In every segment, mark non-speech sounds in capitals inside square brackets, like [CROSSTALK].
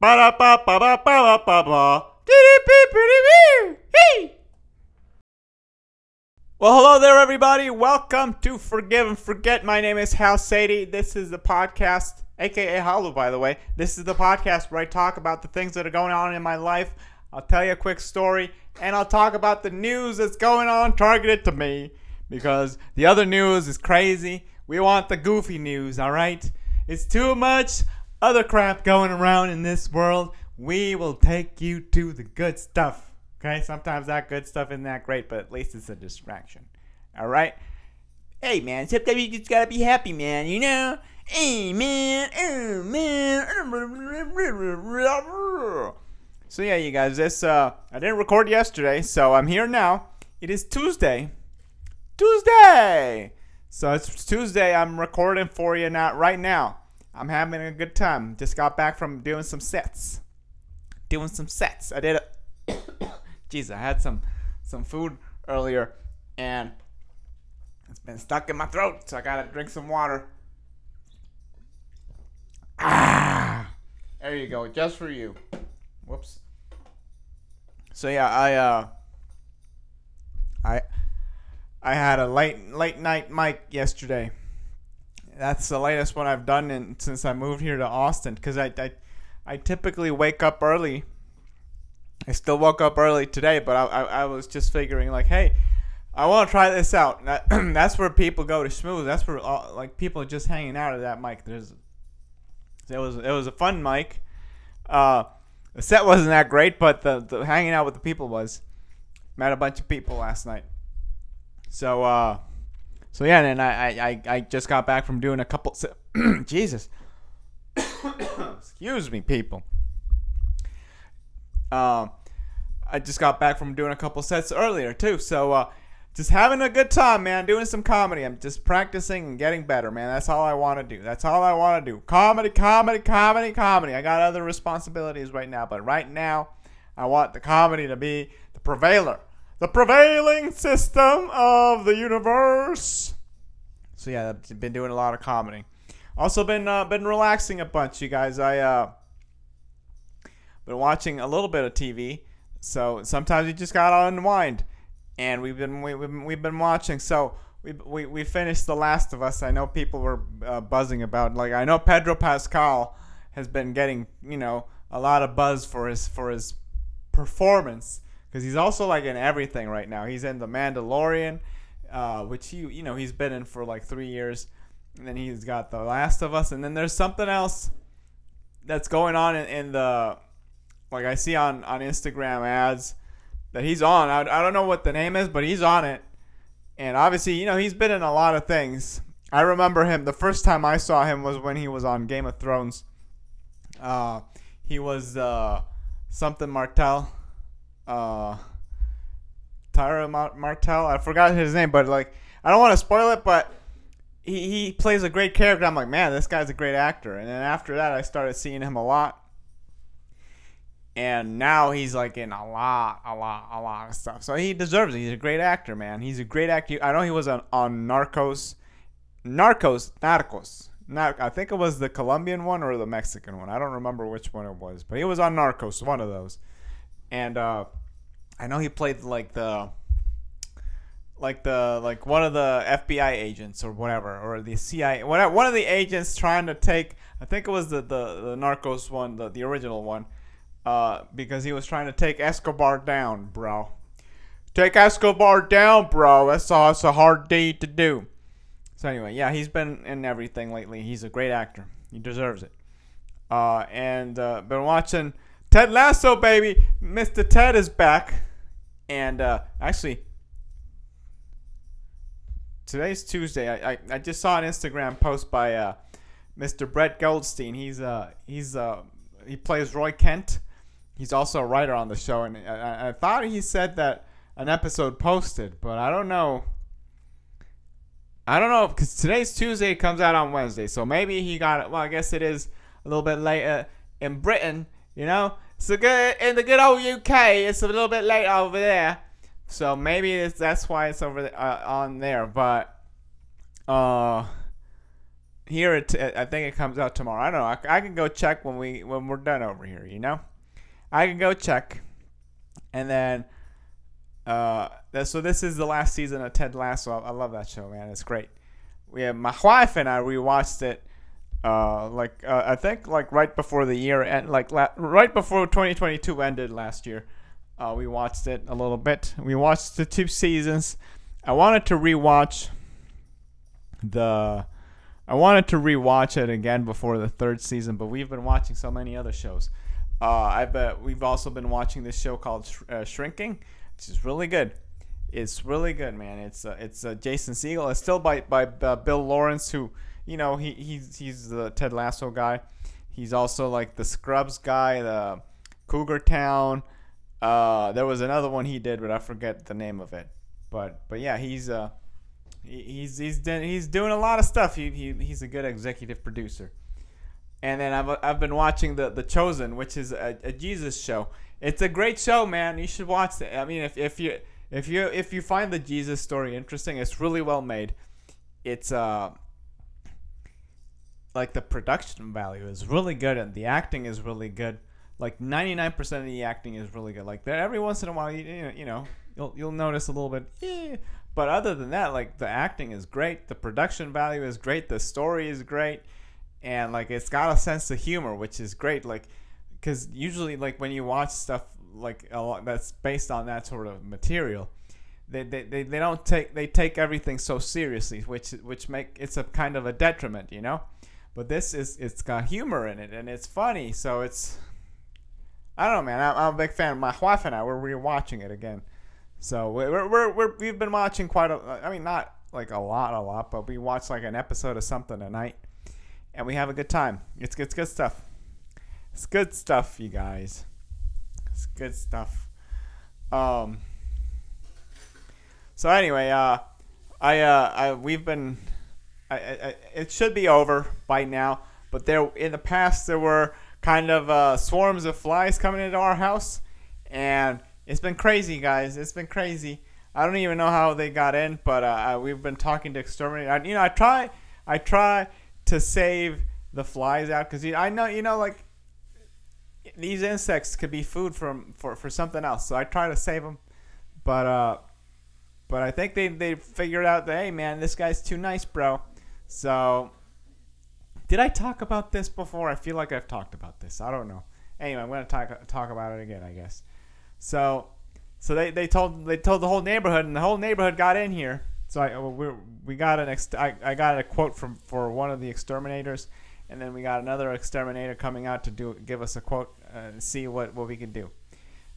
Ba da ba ba ba ba ba ba ba. Well, hello there, everybody. Welcome to Forgive and Forget. My name is Hal Sadie. This is the podcast, aka Khalu, by the way. This is the podcast where I talk about the things that are going on in my life. I'll tell you a quick story, and I'll talk about the news that's going on targeted to me because the other news is crazy. We want the goofy news, all right? It's too much other crap going around in this world. We will take you to the good stuff. Okay, sometimes that good stuff isn't that great, but at least it's a distraction. All right. Hey man, sometimes you just gotta be happy, man. You know. Hey man, oh man. So yeah, you guys, this uh, I didn't record yesterday, so I'm here now. It is Tuesday. Tuesday. So it's Tuesday. I'm recording for you now, right now. I'm having a good time. Just got back from doing some sets. Doing some sets. I did a. [COUGHS] Jeez, I had some some food earlier and it's been stuck in my throat, so I gotta drink some water. Ah, there you go, just for you. Whoops. So yeah, I uh, I I had a late late night mic yesterday. That's the latest one I've done in, since I moved here to Austin. Cause I, I I typically wake up early I still woke up early today, but I, I, I was just figuring like, hey, I want to try this out. [CLEARS THROAT] That, [CLEARS THROAT] that's where people go to smooth. That's where all, like people are just hanging out at that mic. There's it was it was a fun mic. Uh, the set wasn't that great, but the, the hanging out with the people was. Met a bunch of people last night. So uh, so yeah, and I I, I just got back from doing a couple. [CLEARS THROAT] Jesus, [COUGHS] excuse me, people. Um, I just got back from doing a couple sets earlier too, so uh, just having a good time, man. Doing some comedy. I'm just practicing and getting better, man. That's all I want to do. That's all I want to do. Comedy, comedy, comedy, comedy. I got other responsibilities right now, but right now, I want the comedy to be the prevailer, the prevailing system of the universe. So yeah, I've been doing a lot of comedy. Also been uh, been relaxing a bunch, you guys. I uh, been watching a little bit of TV. So sometimes you just gotta unwind, and we've been we, have we've been watching. So we, we we finished The Last of Us. I know people were uh, buzzing about like I know Pedro Pascal has been getting you know a lot of buzz for his for his performance because he's also like in everything right now. He's in The Mandalorian, uh, which he you know he's been in for like three years, and then he's got The Last of Us, and then there's something else that's going on in, in the like I see on on Instagram ads that he's on. I, I don't know what the name is, but he's on it. And obviously, you know, he's been in a lot of things. I remember him. The first time I saw him was when he was on Game of Thrones. Uh, he was uh, something Martell. Uh, Tyra Martell. I forgot his name, but like, I don't want to spoil it, but he, he plays a great character. I'm like, man, this guy's a great actor. And then after that, I started seeing him a lot and now he's like in a lot, a lot, a lot of stuff. So he deserves it. He's a great actor, man. He's a great actor. I know he was on, on Narcos, Narcos, Narcos. Not, I think it was the Colombian one or the Mexican one. I don't remember which one it was, but he was on Narcos, one of those. And uh, I know he played like the, like the like one of the FBI agents or whatever, or the CIA, whatever, one of the agents trying to take. I think it was the the, the Narcos one, the the original one uh, because he was trying to take Escobar down, bro. Take Escobar down, bro. That's, a, that's a hard deed to do. So anyway, yeah, he's been in everything lately. He's a great actor. He deserves it. Uh, and uh, been watching Ted Lasso, baby. Mr. Ted is back. And uh, actually, today's Tuesday. I, I, I, just saw an Instagram post by uh, Mr. Brett Goldstein. He's uh he's uh he plays Roy Kent he's also a writer on the show, and I, I thought he said that an episode posted, but I don't know. I don't know because today's Tuesday, comes out on Wednesday, so maybe he got it. Well, I guess it is a little bit later in Britain, you know. So good in the good old UK, it's a little bit late over there, so maybe that's why it's over uh, on there. But uh, here it I think it comes out tomorrow. I don't know. I, I can go check when we when we're done over here. You know, I can go check, and then uh, so this is the last season of Ted Lasso. I love that show, man. It's great. We have my wife and I rewatched it. Uh, like uh, I think like right before the year end, like la- right before 2022 ended last year. Uh, we watched it a little bit. We watched the two seasons. I wanted to rewatch the. I wanted to rewatch it again before the third season, but we've been watching so many other shows. Uh, I bet we've also been watching this show called Sh- uh, Shrinking, which is really good. It's really good, man. It's it's Jason Segel. It's still by by Bill Lawrence, who you know he he's he's the Ted Lasso guy. He's also like the Scrubs guy, the Cougar Town. Uh, there was another one he did, but I forget the name of it. But but yeah, he's uh he, he's he's he's doing a lot of stuff. He, he he's a good executive producer. And then I've I've been watching the the Chosen, which is a, a Jesus show. It's a great show, man. You should watch it. I mean, if if you if you if you find the Jesus story interesting, it's really well made. It's uh like the production value is really good and the acting is really good like 99% of the acting is really good. Like every once in a while, you, you know, you'll you'll notice a little bit, eh. but other than that, like the acting is great, the production value is great, the story is great, and like it's got a sense of humor, which is great. Like, because usually, like when you watch stuff like a lot that's based on that sort of material, they, they, they, they don't take they take everything so seriously, which which make it's a kind of a detriment, you know. But this is it's got humor in it and it's funny, so it's I don't know, man. I'm, I'm a big fan. My wife and I we're rewatching it again. So we're, we're, we're we've been watching quite a. I mean, not like a lot, a lot, but we watch like an episode of something a night, and we have a good time. It's it's good stuff. It's good stuff, you guys. It's good stuff. Um. So anyway, uh, I uh, I we've been, It should be over by now. But there in the past there were kind of uh, swarms of flies coming into our house, and it's been crazy, guys. It's been crazy. I don't even know how they got in, but uh, we've been talking to exterminate. You know, I try, I try to save the flies out because I know, you know, like these insects could be food from for, for something else. So I try to save them, but uh, but I think they they figured out that hey man, this guy's too nice, bro. So did I talk about this before? I feel like I've talked about this. I don't know. Anyway, I'm gonna talk talk about it again, I guess. So, so they, they told they told the whole neighborhood, and the whole neighborhood got in here. So I we we got an ex- I, I got a quote from for one of the exterminators, and then we got another exterminator coming out to do give us a quote uh, and see what what we can do.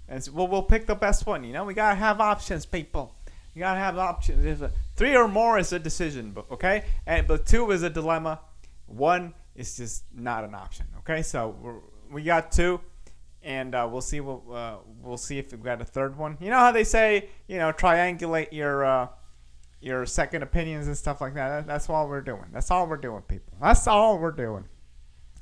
And so we'll we'll pick the best one. You know, we gotta have options, people. You gotta have options. A, three or more is a decision, okay, and but two is a dilemma one is just not an option. Okay, so we got two, and uh, we'll see. What, uh, we'll see if we've got a third one. You know how they say, you know, triangulate your uh, your second opinions and stuff like that. That's all we're doing. That's all we're doing, people. That's all we're doing.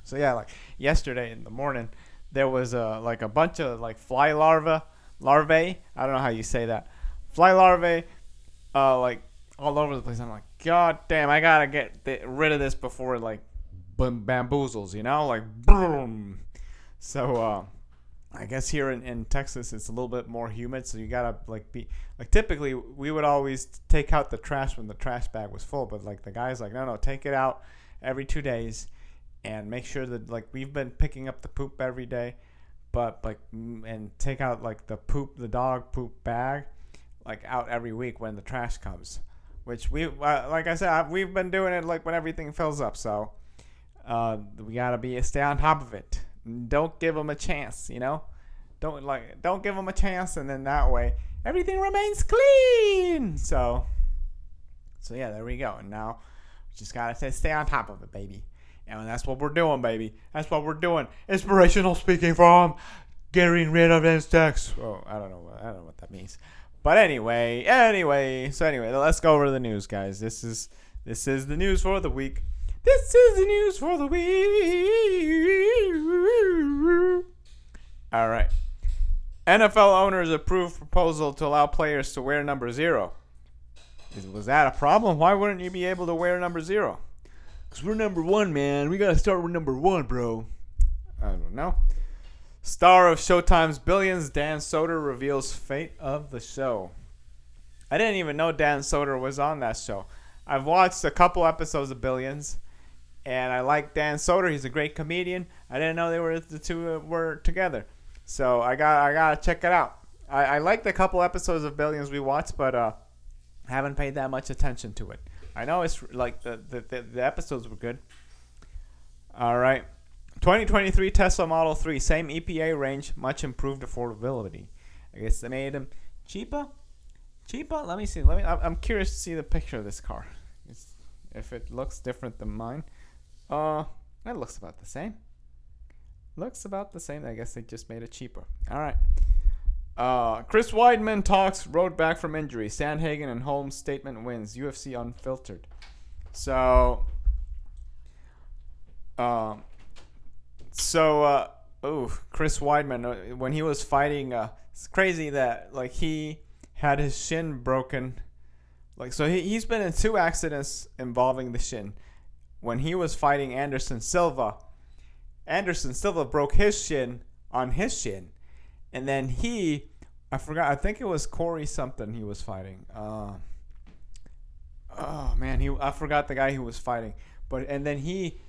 So yeah, like yesterday in the morning, there was a like a bunch of like fly larvae, larvae. I don't know how you say that. Fly larvae, uh, like all over the place. I'm like, God damn, I gotta get th- rid of this before it like bamboozles, you know, like boom. So uh, I guess here in, in Texas it's a little bit more humid, so you gotta like be like typically we would always take out the trash when the trash bag was full, but like the guy's like, no, no, take it out every two days and make sure that like we've been picking up the poop every day, but like and take out like the poop, the dog poop bag, like out every week when the trash comes which we uh, like I said we've been doing it like when everything fills up. So uh, we gotta be stay on top of it. Don't give them a chance, you know. Don't like don't give them a chance, and then that way everything remains clean. So so yeah, there we go. And now we just gotta stay on top of it, baby. And that's what we're doing, baby. That's what we're doing. Inspirational speaking from getting rid of insects. Oh, I don't know. I don't know what that means. But anyway, anyway, so anyway, let's go over the news, guys. This is this is the news for the week. This is the news for the week. All right. NFL owners approve proposal to allow players to wear number zero. Was that a problem? Why wouldn't you be able to wear number zero? Cause we're number one, man. We gotta start with number one, bro. I don't know. Star of Showtime's Billions, Dan Soder reveals fate of the show. I didn't even know Dan Soder was on that show. I've watched a couple episodes of Billions, and I like Dan Soder. He's a great comedian. I didn't know they were the two were together, so I got I gotta check it out. I, I liked a couple episodes of Billions we watched, but uh, haven't paid that much attention to it. I know it's like the the, the, the episodes were good. All right. 2023 Tesla Model 3, same EPA range, much improved affordability. I guess they made them cheaper. Cheaper? Let me see. Let me. I'm curious to see the picture of this car. It's, if it looks different than mine. Uh, it looks about the same. Looks about the same. I guess they just made it cheaper. All right. Uh, Chris Weidman talks road back from injury. Sandhagen and Holm's statement wins. UFC unfiltered. So, um, so uh, oh, Chris Weidman uh, when he was fighting, uh, it's crazy that like he had his shin broken. Like so, he he's been in two accidents involving the shin. When he was fighting Anderson Silva, Anderson Silva broke his shin on his shin and then he, I forgot. I think it was Corey something he was fighting. Uh, oh man, he I forgot the guy he was fighting. But and then he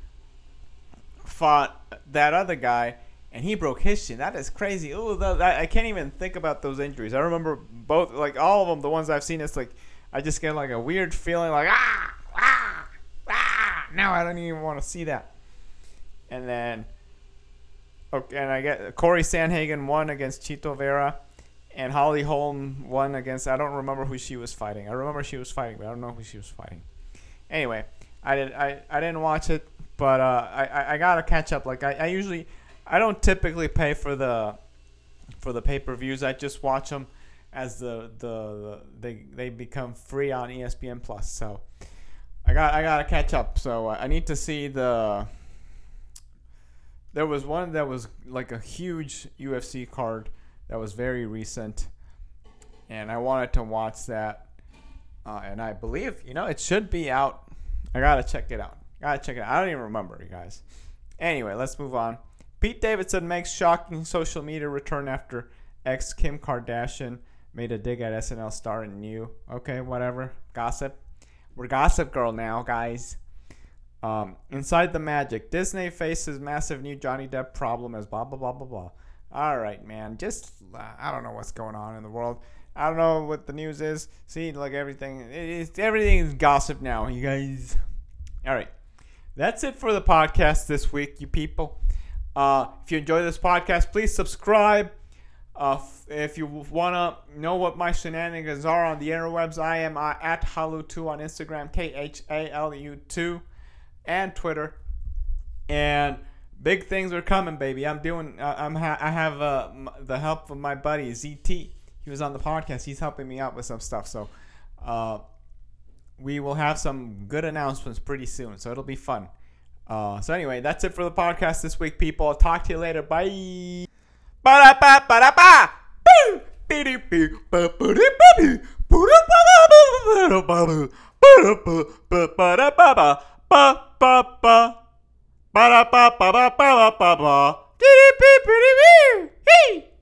fought that other guy, and he broke his shin. That is crazy. Oh, I can't even think about those injuries. I remember both, like all of them. The ones I've seen, it's like I just get like a weird feeling, like ah, ah, ah. Now I don't even want to see that. And then Okay, and I get Corey Sandhagen won against Chito Vera, and Holly Holm won against. I don't remember who she was fighting. I remember she was fighting, but I don't know who she was fighting. Anyway, I did. I, I didn't watch it, but uh, I I gotta catch up. Like I, I usually, I don't typically pay for the, for the pay per views. I just watch them as the, the the they they become free on ESPN Plus. So I got I gotta catch up. So uh, I need to see the there was one that was like a huge UFC card that was very recent, and I wanted to watch that. Uh, and I believe you know it should be out. I gotta check it out. Gotta check it out. I don't even remember, you guys. Anyway, let's move on. Pete Davidson makes shocking social media return after ex Kim Kardashian made a dig at SNL star and new. Okay, whatever. Gossip. We're Gossip Girl now, guys. Um, inside the magic, Disney faces massive new Johnny Depp problem as blah blah blah blah blah. All right, man. Just I don't know what's going on in the world. I don't know what the news is. See, like everything, it's everything is gossip now, you guys. All right, that's it for the podcast this week, you people. Uh, if you enjoy this podcast, please subscribe. Uh, if you want to know what my shenanigans are on the interwebs, I am uh, at Khalu2 on Instagram, K H A L U 2 and Twitter. And big things are coming, baby. I'm doing. Uh, I'm. Ha- I have uh, m- the help of my buddy ZT. He was on the podcast. He's helping me out with some stuff. So, uh, we will have some good announcements pretty soon. So it'll be fun. Uh, so anyway, that's it for the podcast this week, people. I'll talk to you later. Bye. Ba-da-ba, ba-da-ba. ba ba